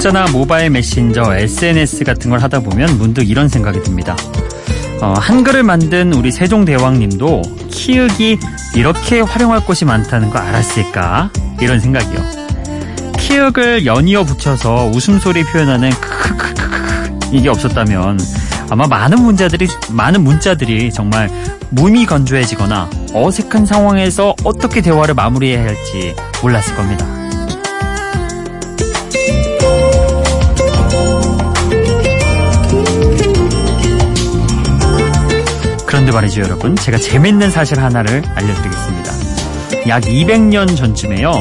문자나 모바일 메신저, SNS 같은 걸 하다 보면 문득 이런 생각이 듭니다. 어, 한글을 만든 우리 세종대왕님도 키읔이 이렇게 활용할 곳이 많다는 거 알았을까? 이런 생각이요. 키읔을 연이어 붙여서 웃음소리 표현하는 크크크크크 이게 없었다면 아마 많은 문자들이 많은 문자들이 정말 몸이 건조해지거나 어색한 상황에서 어떻게 대화를 마무리해야 할지 몰랐을 겁니다. 그런데 말이죠, 여러분. 제가 재밌는 사실 하나를 알려드리겠습니다. 약 200년 전쯤에요.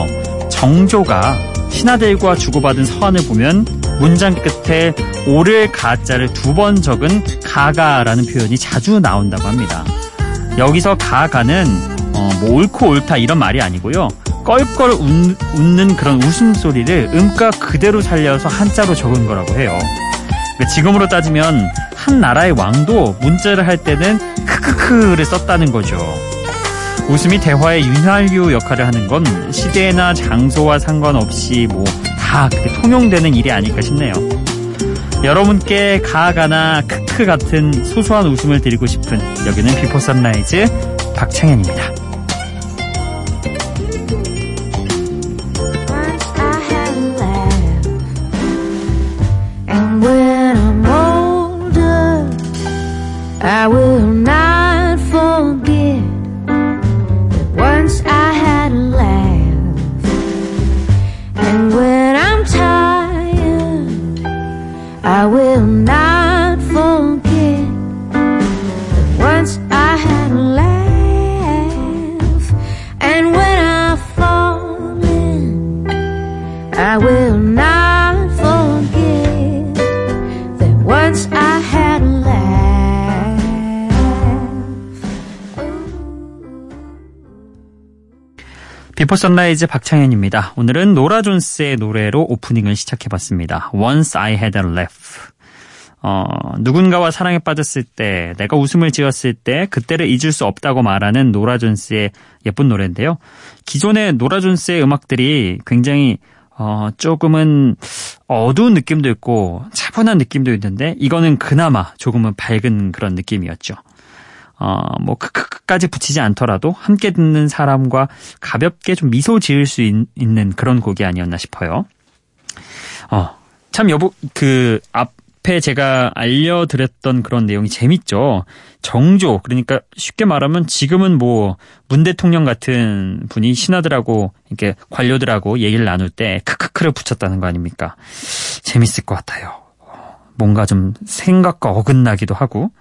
정조가 신하들과 주고받은 서한을 보면 문장 끝에 오를 가자를 두 번 적은 가가라는 표현이 자주 나온다고 합니다. 여기서 가가는 어, 뭐 옳고 옳다 이런 말이 아니고요. 껄껄 웃, 는 그런 웃음소리를 음가 그대로 살려서 한자로 적은 거라고 해요. 그러니까 지금으로 따지면 한 나라의 왕도 문자를 할 때는 크크크를 썼다는 거죠. 웃음이 대화의 윤활유 역할을 하는 건 시대나 장소와 상관없이 뭐 다 통용되는 일이 아닐까 싶네요. 여러분께 가가나 크크 같은 소소한 웃음을 드리고 싶은 여기는 비포 선라이즈 박창현입니다. 비포 선라이즈 박창현입니다. 오늘은 노라 존스의 노래로 오프닝을 시작해봤습니다. Once I had a laugh. 어, 누군가와 사랑에 빠졌을 때, 내가 웃음을 지었을 때, 그때를 잊을 수 없다고 말하는 노라 존스의 예쁜 노래인데요. 기존의 노라 존스의 음악들이 굉장히 어, 조금은 어두운 느낌도 있고 차분한 느낌도 있는데 이거는 그나마 조금은 밝은 그런 느낌이었죠. 어, 뭐, 크크크까지 붙이지 않더라도 함께 듣는 사람과 가볍게 좀 미소 지을 수 있, 는 그런 곡이 아니었나 싶어요. 어, 참 여보, 그, 앞에 제가 알려드렸던 그런 내용이 재밌죠. 정조, 그러니까 쉽게 말하면 지금은 뭐, 문 대통령 같은 분이 신하들하고, 이렇게 관료들하고 얘기를 나눌 때 크크크를 붙였다는 거 아닙니까? 재밌을 것 같아요. 뭔가 좀 생각과 어긋나기도 하고,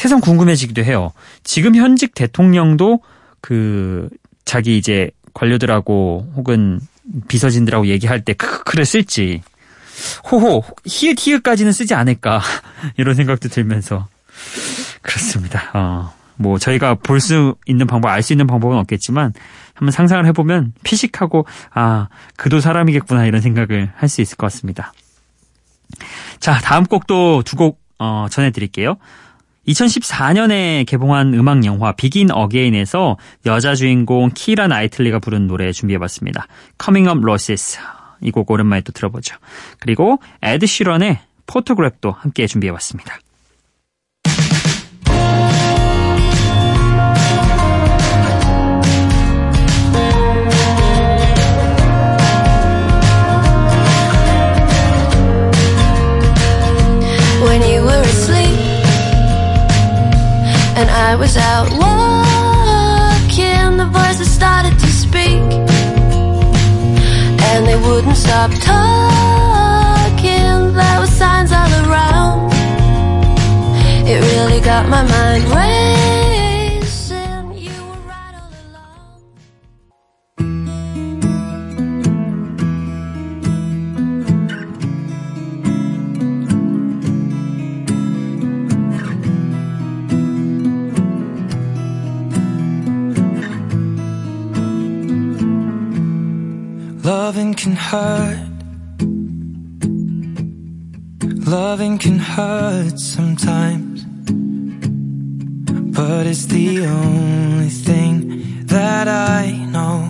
세상 궁금해지기도 해요. 지금 현직 대통령도 그 자기 이제 관료들하고 혹은 비서진들하고 얘기할 때 크크를 쓸지 호호 히읗 히읗까지는 쓰지 않을까 이런 생각도 들면서 그렇습니다. 어, 뭐 저희가 볼 수 있는 방법, 알 수 있는 방법은 없겠지만 한번 상상을 해보면 피식하고 아 그도 사람이겠구나 이런 생각을 할 수 있을 것 같습니다. 자 다음 곡도 두곡 어, 전해드릴게요. 2014년에 개봉한 음악 영화 비긴 어게인에서 여자 주인공 키라 나이틀리가 부른 노래 준비해봤습니다. Coming Up Roses 이 곡 오랜만에 또 들어보죠. 그리고 에드 시런의 Photograph도 함께 준비해봤습니다. Loving can hurt. Loving can hurt sometimes. But it's the only thing that I know.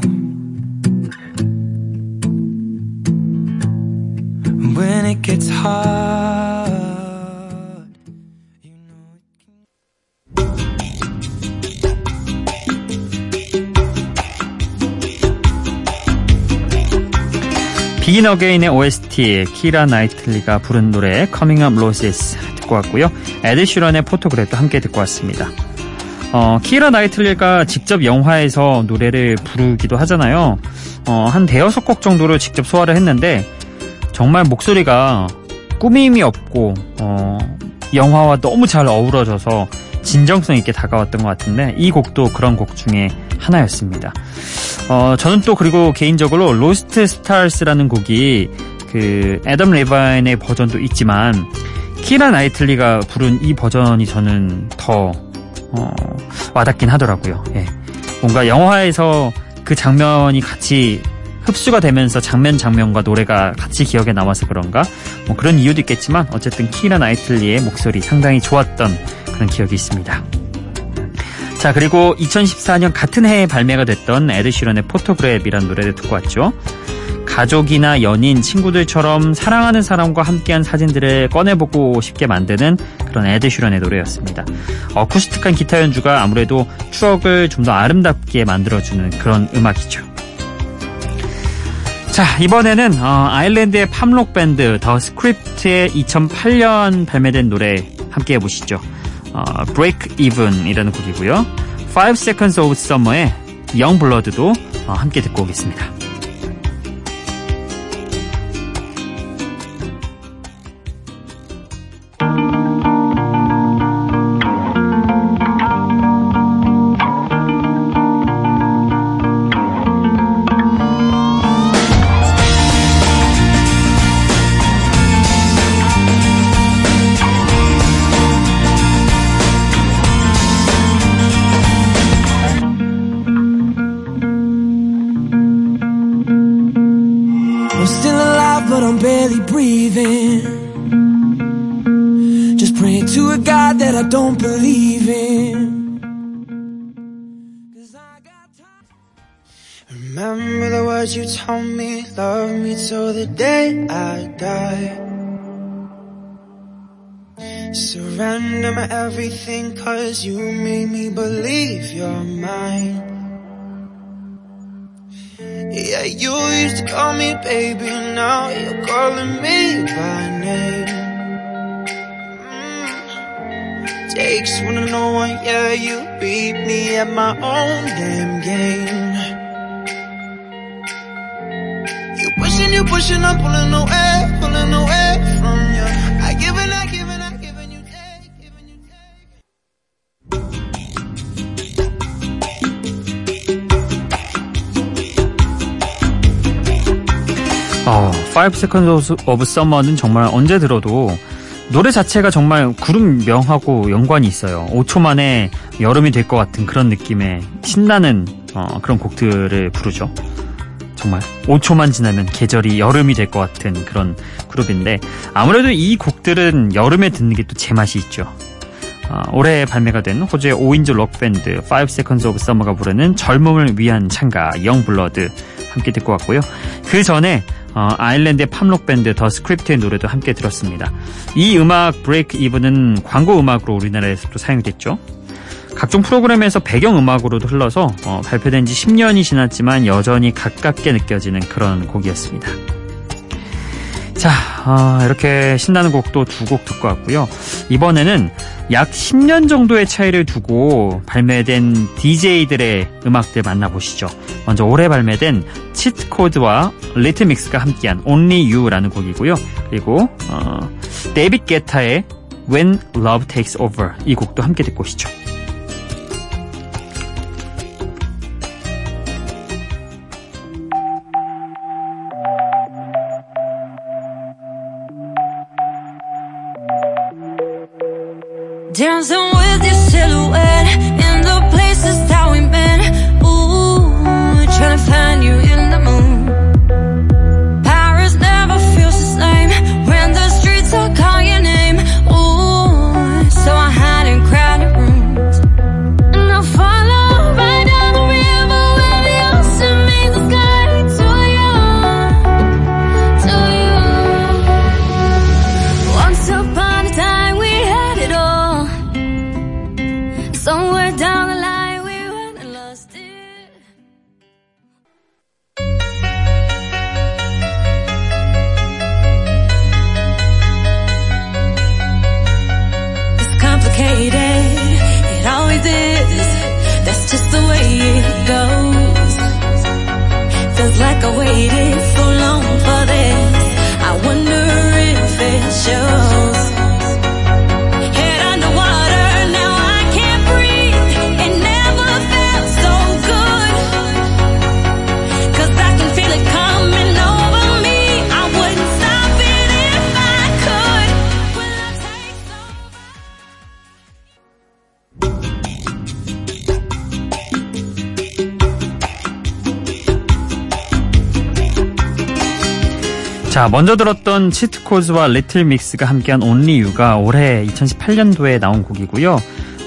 When it gets hard. 비긴 어게인의 OST 키라 나이틀리가 부른 노래 Coming Up Roses 듣고 왔고요. 에드 시런의 Photograph도 함께 듣고 왔습니다. 어, 키라 나이틀리가 직접 영화에서 노래를 부르기도 하잖아요. 어, 한 대여섯 곡 정도를 직접 소화를 했는데 정말 목소리가 꾸밈이 없고 어, 영화와 너무 잘 어우러져서 진정성 있게 다가왔던 것 같은데 이 곡도 그런 곡 중에 하나였습니다. 어, 저는 또 그리고 개인적으로 Lost Stars라는 곡이 그 애덤 레바인의 버전도 있지만 키라 나이틀리가 부른 이 버전이 저는 더 어, 와닿긴 하더라고요. 예. 뭔가 영화에서 그 장면이 같이 흡수가 되면서 장면 장면과 노래가 같이 기억에 남아서 그런가 뭐 그런 이유도 있겠지만 어쨌든 키라 나이틀리의 목소리 상당히 좋았던 그런 기억이 있습니다. 자 그리고 2014년 같은 해에 발매가 됐던 에드시런의 Photograph이라는 노래를 듣고 왔죠. 가족이나 연인, 친구들처럼 사랑하는 사람과 함께한 사진들을 꺼내보고 싶게 만드는 그런 에드시런의 노래였습니다. 어쿠스틱한 기타 연주가 아무래도 추억을 좀 더 아름답게 만들어주는 그런 음악이죠. 자, 이번에는 어, 아일랜드의 팝록 밴드 The Script의 2008년 발매된 노래 함께 해보시죠. 어, Break Even이라는 곡이고요. Five Seconds of Summer의 Young Blood도 어, 함께 듣고 오겠습니다. Remember the words you told me, love me till the day I die. Surrender my everything cause you made me believe you're mine. Yeah, you used to call me baby, now you're calling me by name. Mm. Takes one to know one, yeah, you beat me at my own damn game. Pushing, you pushing, I'm pulling away, pulling away from you. I give and I give and I give and you take, give and you take. 어, 5 Seconds of Summer는 정말 언제 들어도 노래 자체가 정말 구름명하고 연관이 있어요. 5초 만에 여름이 될 것 같은 그런 느낌의 신나는 어, 그런 곡들을 부르죠. 정말 5초만 지나면 계절이 여름이 될 것 같은 그런 그룹인데 아무래도 이 곡들은 여름에 듣는 게 또 제맛이 있죠. 어, 올해 발매가 된 호주의 5인조 록밴드 5 Seconds of Summer가 부르는 젊음을 위한 찬가 Youngblood 함께 듣고 왔고요. 그 전에 어, 아일랜드의 팝록 밴드 The Script의 노래도 함께 들었습니다. 이 음악 Breakeven은 광고 음악으로 우리나라에서도 사용됐죠. 각종 프로그램에서 배경 음악으로도 흘러서 어, 발표된 지 10년이 지났지만 여전히 가깝게 느껴지는 그런 곡이었습니다. 자, 어, 이렇게 신나는 곡도 두 곡 듣고 왔고요. 이번에는 약 10년 정도의 차이를 두고 발매된 DJ들의 음악들 만나보시죠. 먼저 올해 발매된 치트코드와 리트믹스가 함께한 Only You라는 곡이고요. 그리고 어, 데이빗 게타의 When Love Takes Over 이 곡도 함께 듣고 오시죠. Dancing with your silhouette in the places that 자, 먼저 들었던 치트코즈와 리틀 믹스가 함께한 온리 유가 올해 2018년도에 나온 곡이고요.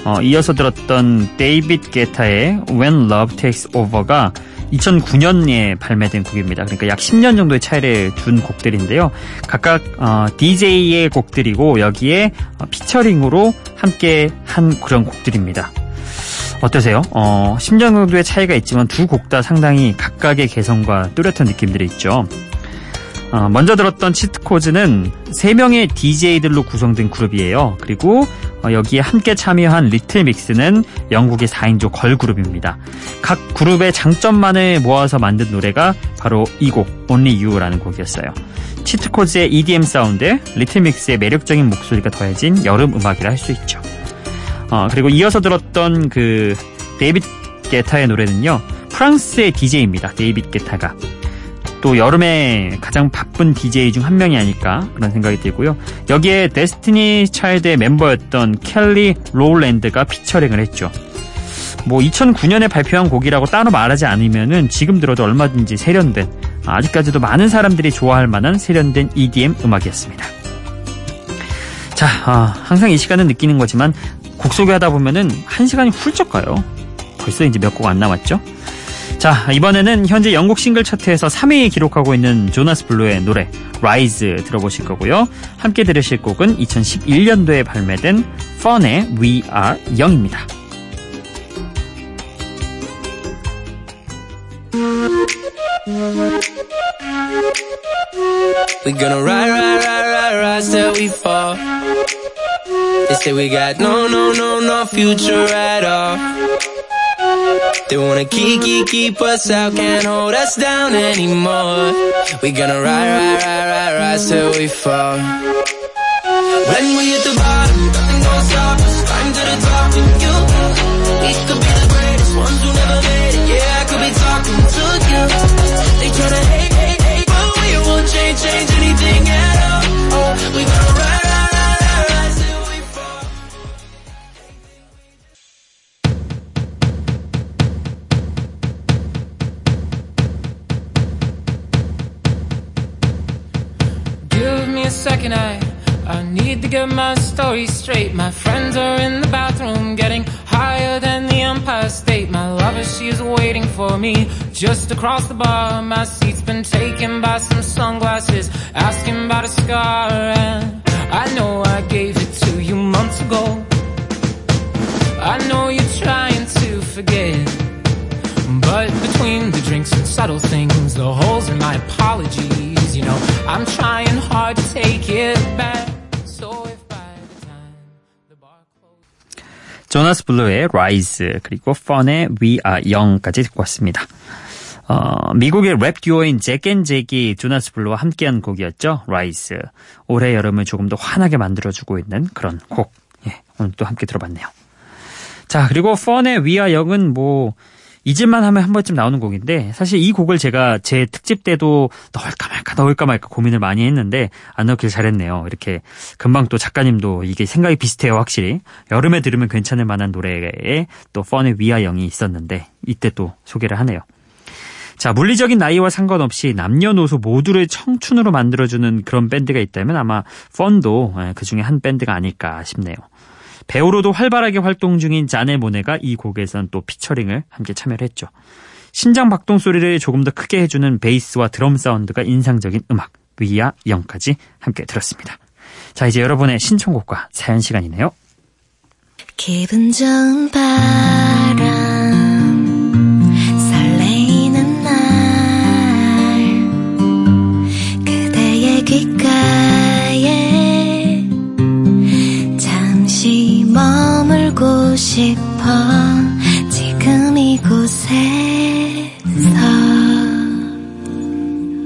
어, 이어서 들었던 데이빗 게타의 When Love Takes Over가 2009년에 발매된 곡입니다. 그러니까 약 10년 정도의 차이를 둔 곡들인데요. 각각 어, DJ의 곡들이고 여기에 어, 피처링으로 함께 한 그런 곡들입니다. 어떠세요? 어, 10년 정도의 차이가 있지만 두 곡 다 상당히 각각의 개성과 뚜렷한 느낌들이 있죠. 어, 먼저 들었던 Cheat Codes는 3명의 DJ들로 구성된 그룹이에요. 그리고 어, 여기에 함께 참여한 Little Mix는 영국의 4인조 걸그룹입니다. 각 그룹의 장점만을 모아서 만든 노래가 바로 이 곡 Only You라는 곡이었어요. Cheat Codes의 EDM 사운드, Little Mix의 매력적인 목소리가 더해진 여름 음악이라 할 수 있죠. 어, 그리고 이어서 들었던 그 데이빗 게타의 노래는요. 프랑스의 DJ입니다. 데이빗 게타가. 또 여름에 가장 바쁜 DJ 중 한 명이 아닐까 그런 생각이 들고요. 여기에 Destiny's Child의 멤버였던 켈리 로울랜드가 피처링을 했죠. 뭐 2009년에 발표한 곡이라고 따로 말하지 않으면은 지금 들어도 얼마든지 세련된 아직까지도 많은 사람들이 좋아할 만한 세련된 EDM 음악이었습니다. 자, 아, 항상 이 시간은 느끼는 거지만 곡 소개하다 보면은 한 시간이 훌쩍 가요. 벌써 이제 몇 곡 안 남았죠? 자, 이번에는 현재 영국 싱글 차트에서 3위 기록하고 있는 조나스 블루의 노래 Rise 들어보실 거고요. 함께 들으실 곡은 2011년도에 발매된 Fun의 We Are Young입니다. They wanna keep, keep, keep us out, can't hold us down anymore. We gonna ride, ride, ride, ride, ride till we fall. When we hit the Just across the bar My seat's been taken by some sunglasses Asking about a scar And I know I gave it to you months ago I know you're trying to forget But between the drinks and subtle things The holes in my apologies You know, I'm trying hard to take it back So if by the time the bar closes 조나스 블루의 Rise 그리고 펀의 We Are Young까지 듣고 왔습니다. 어, 미국의 랩 듀오인 Jack and Jack이 조나스 블루와 함께한 곡이었죠. Rise. 올해 여름을 조금 더 환하게 만들어주고 있는 그런 곡. 예, 오늘 또 함께 들어봤네요. 자, 그리고 Fun의 We Are Young은 뭐 잊을만 하면 한 번쯤 나오는 곡인데 사실 이 곡을 제가 제 특집 때도 넣을까 말까 넣을까 말까 고민을 많이 했는데 안 넣길 잘했네요. 이렇게 금방 또 작가님도 이게 생각이 비슷해요 확실히. 여름에 들으면 괜찮을 만한 노래에 또 펀의 위아영이 있었는데 이때 또 소개를 하네요. 자, 물리적인 나이와 상관없이 남녀노소 모두를 청춘으로 만들어주는 그런 밴드가 있다면 아마 Fun도 예, 그 중에 한 밴드가 아닐까 싶네요. 배우로도 활발하게 활동 중인 자넬 모네가 이 곡에선 또 피처링을 함께 참여를 했죠. 심장 박동 소리를 조금 더 크게 해주는 베이스와 드럼 사운드가 인상적인 음악 위아 영까지 함께 들었습니다. 자 이제 여러분의 신청곡과 사연 시간이네요. 기분 좋은 바람 귓가에 잠시 머물고 싶어 지금 이곳에서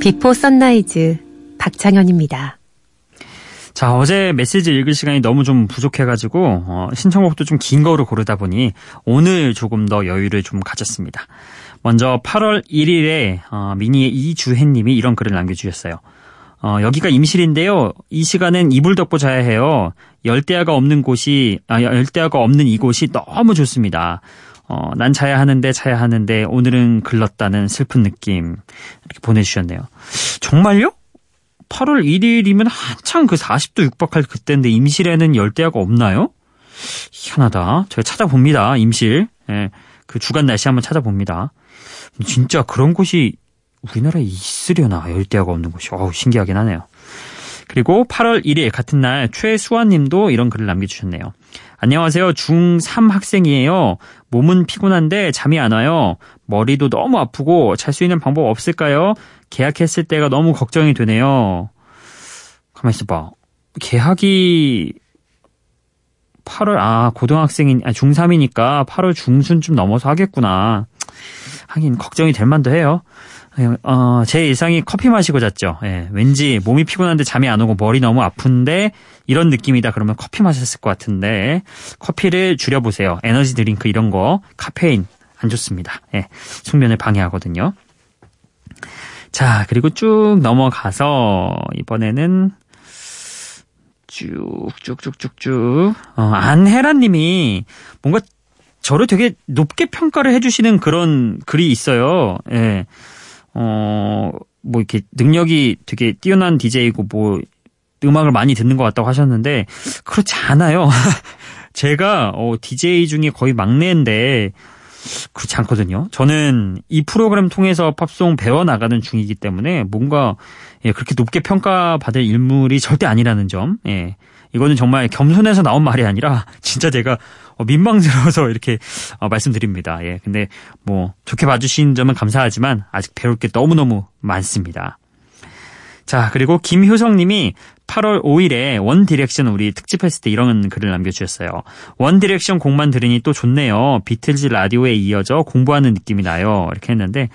Before Sunrise 박창현입니다. 자, 어제 메시지 읽을 시간이 너무 좀 부족해가지고, 어, 신청곡도 좀 긴 거로 고르다 보니, 오늘 조금 더 여유를 좀 가졌습니다. 먼저 8월 1일에, 어, 미니의 이주혜님이 이런 글을 남겨주셨어요. 어, 여기가 임실인데요. 이 시간엔 이불 덮고 자야 해요. 열대야가 없는 곳이, 아, 열대야가 없는 이곳이 너무 좋습니다. 어, 난 자야 하는데 자야 하는데 오늘은 글렀다는 슬픈 느낌. 이렇게 보내주셨네요. 정말요? 8월 1일이면 한창 그 40도 육박할 그때인데 임실에는 열대야가 없나요? 희한하다. 제가 찾아봅니다. 임실. 예, 그 주간 날씨 한번 찾아봅니다. 진짜 그런 곳이 우리나라에 있으려나 열대야가 없는 곳이. 어우 신기하긴 하네요. 그리고 8월 1일 같은 날 최수환 님도 이런 글을 남겨주셨네요. 안녕하세요. 중3 학생이에요. 몸은 피곤한데 잠이 안 와요. 머리도 너무 아프고 잘 수 있는 방법 없을까요? 계약했을 때가 너무 걱정이 되네요. 가만 있어봐. 계약이 8월, 아, 고등학생인, 아, 중3이니까 8월 중순쯤 넘어서 하겠구나. 하긴, 걱정이 될 만도 해요. 어, 제 일상이 커피 마시고 잤죠. 예, 왠지 몸이 피곤한데 잠이 안 오고 머리 너무 아픈데 이런 느낌이다 그러면 커피 마셨을 것 같은데 커피를 줄여보세요. 에너지 드링크 이런 거 카페인 안 좋습니다. 예, 숙면을 방해하거든요. 자, 그리고 쭉 넘어가서 이번에는 쭉쭉쭉쭉쭉 어, 안혜라님이 뭔가 저를 되게 높게 평가를 해주시는 그런 글이 있어요. 예. 어, 뭐 이렇게 능력이 되게 뛰어난 DJ고 뭐 음악을 많이 듣는 것 같다고 하셨는데 그렇지 않아요. 제가 어, DJ 중에 거의 막내인데 그렇지 않거든요. 저는 이 프로그램 통해서 팝송 배워나가는 중이기 때문에 뭔가 예, 그렇게 높게 평가받을 인물이 절대 아니라는 점. 예. 이거는 정말 겸손해서 나온 말이 아니라 진짜 제가 어, 민망스러워서 이렇게 어, 말씀드립니다. 예. 근데 뭐 좋게 봐주신 점은 감사하지만 아직 배울 게 너무너무 많습니다. 자, 그리고 김효성 님이 8월 5일에 One Direction 우리 특집했을 때 이런 글을 남겨주셨어요. One Direction 곡만 들으니 또 좋네요. 비틀즈 라디오에 이어져 공부하는 느낌이 나요. 이렇게 했는데,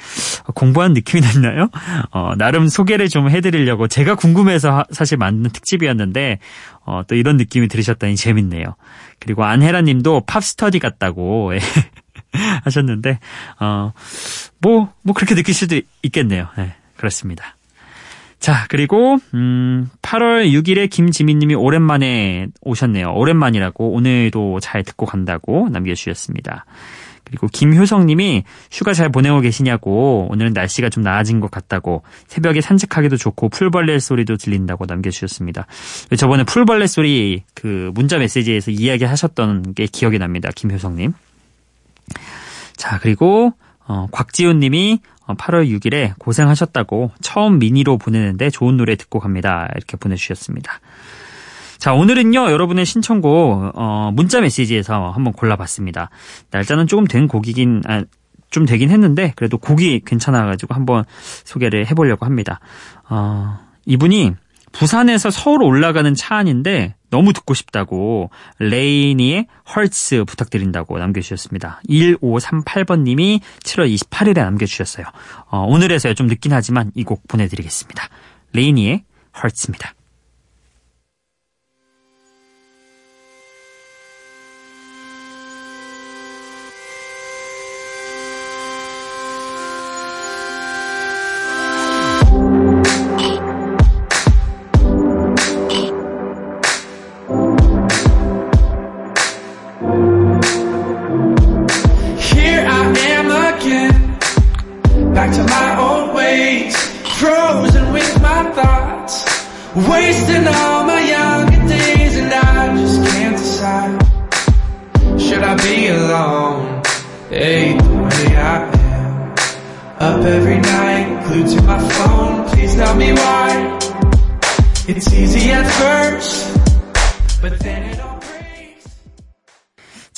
어, 공부하는 느낌이 났나요? 어, 나름 소개를 좀 해드리려고 제가 궁금해서 사실 만든 특집이었는데, 어, 또 이런 느낌이 들으셨다니 재밌네요. 그리고 안혜라 님도 pop study 같다고, 예. 하셨는데, 어, 뭐, 뭐 그렇게 느낄 수도 있겠네요. 네, 그렇습니다. 자, 그리고 음 8월 6일에 김지민 님이 오랜만에 오셨네요. 오랜만이라고 오늘도 잘 듣고 간다고 남겨 주셨습니다. 그리고 김효성 님이 휴가 잘 보내고 계시냐고 오늘은 날씨가 좀 나아진 것 같다고 새벽에 산책하기도 좋고 풀벌레 소리도 들린다고 남겨 주셨습니다. 저번에 풀벌레 소리 그 문자 메시지에서 이야기 하셨던 게 기억이 납니다. 김효성 님. 자, 그리고 어, 곽지훈 님이 8월 어, 6일에 고생하셨다고 처음 미니로 보내는데 좋은 노래 듣고 갑니다. 이렇게 보내주셨습니다. 자, 오늘은요, 여러분의 신청곡, 어, 문자 메시지에서 한번 골라봤습니다. 날짜는 조금 된 곡이긴, 아, 좀 되긴 했는데, 그래도 곡이 괜찮아가지고 한번 소개를 해보려고 합니다. 어, 이분이 부산에서 서울 올라가는 차 안인데 너무 듣고 싶다고 레이니의 헐츠 부탁드린다고 남겨주셨습니다. 1538번님이 7월 28일에 남겨주셨어요. 어, 오늘에서야 좀 늦긴 하지만 이 곡 보내드리겠습니다. 레이니의 헐츠입니다.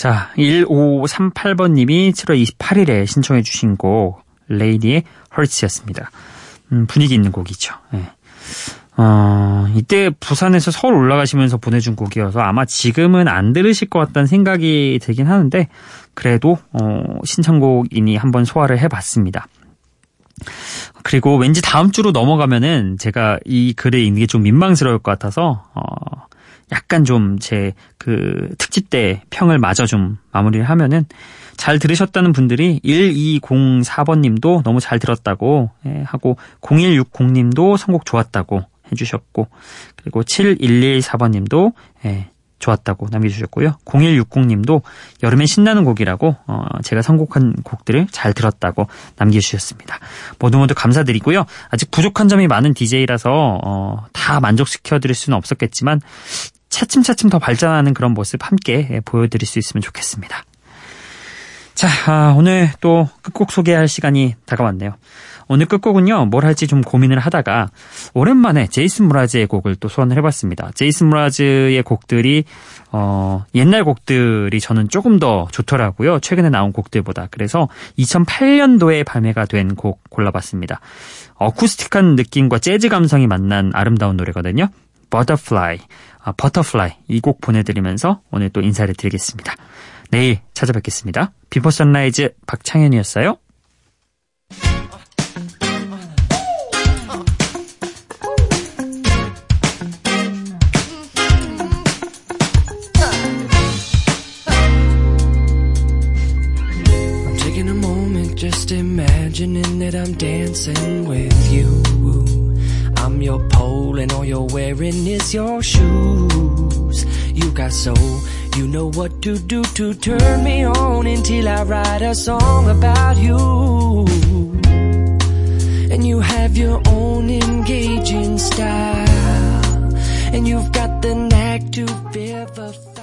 자, 1538번님이 7월 28일에 신청해 주신 곡 레이디의 헐츠였습니다. 음, 분위기 있는 곡이죠. 네. 어, 이때 부산에서 서울 올라가시면서 보내준 곡이어서 아마 지금은 안 들으실 것 같다는 생각이 들긴 하는데 그래도 어, 신청곡이니 한번 소화를 해봤습니다. 그리고 왠지 다음 주로 넘어가면은 제가 이 글을 읽는 게 좀 민망스러울 것 같아서 어, 약간 좀 제 그 특집 때 평을 마저 좀 마무리를 하면은 잘 들으셨다는 분들이 1204번 님도 너무 잘 들었다고 예, 하고 0160 님도 선곡 좋았다고 해주셨고 그리고 7114번 님도 예, 좋았다고 남겨주셨고요. 0160 님도 여름엔 신나는 곡이라고 어, 제가 선곡한 곡들을 잘 들었다고 남겨주셨습니다. 모두 모두 감사드리고요. 아직 부족한 점이 많은 DJ라서 어, 다 만족시켜드릴 수는 없었겠지만 차츰차츰 더 발전하는 그런 모습 함께 예, 보여드릴 수 있으면 좋겠습니다. 자, 아, 오늘 또 끝곡 소개할 시간이 다가왔네요. 오늘 끝곡은요, 뭘 할지 좀 고민을 하다가, 오랜만에 제이슨 무라즈의 곡을 또 소환을 해봤습니다. 제이슨 무라즈의 곡들이, 어, 옛날 곡들이 저는 조금 더 좋더라고요. 최근에 나온 곡들보다. 그래서 2008년도에 발매가 된 곡 골라봤습니다. 어쿠스틱한 느낌과 재즈 감성이 만난 아름다운 노래거든요. Butterfly, 아, Butterfly 이곡 보내드리면서 오늘 또 인사를 드리겠습니다. 내일 찾아뵙겠습니다. Before Sunrise 박창현이었어요. Imagining that I'm dancing with you. I'm your pole and all you're wearing is your shoes. You got soul, you know what to do to turn me on until I write a song about you. And you have your own engaging style, and you've got the knack to vivify.